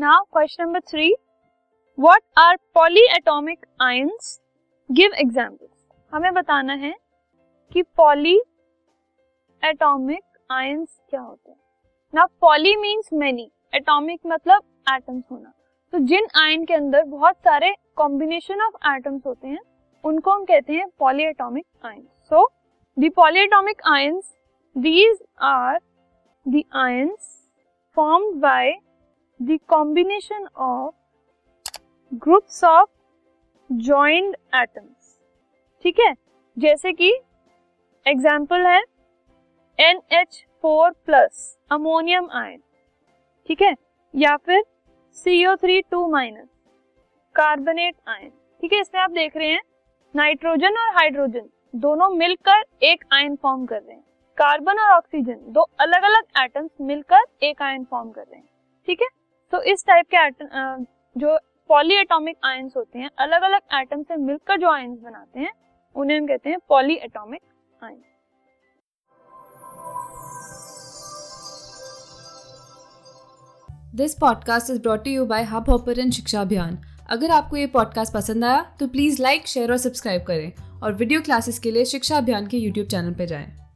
Question number three what are polyatomic ions give examples हमें बताना है कि पॉली एटॉमिक आयंस क्या होते हैं। ना पॉली मींस मेनी एटॉमिक मतलब एटम्स होना। तो जिन आयन के अंदर बहुत सारे कॉम्बिनेशन ऑफ़ एटम्स होते हैं, उनको हम कहते हैं polyatomic ions so the polyatomic ions these are the ions formed by the combination of groups of joint atoms ठीक है? जैसे कि एग्ज़ाम्पल है N H four plus ammonium ion ठीक है? या फिर CO three two minus carbonate ion ठीक है? इसमें आप देख रहे हैं नाइट्रोजन और हाइड्रोजन दोनों मिलकर एक आयन फॉर्म कर रहे हैं। कार्बन और ऑक्सीजन दो अलग अलग एटम्स मिलकर एक आयन फॉर्म कर रहे हैं। ठीक है? तो इस टाइप के जो पॉली एटॉमिक आयंस होते हैं अलग अलग एटम से मिलकर जो आयंस बनाते हैं, उन्हें हम कहते हैं polyatomic ions this podcast is brought you by Hub Hopper शिक्षा अभियान अगर आपको ये पॉडकास्ट पसंद आया तो प्लीज़ लाइक शेयर और सब्सक्राइब करें और वीडियो क्लासेस के लिए शिक्षा अभियान के यूट्यूब चैनल पर जाएँ।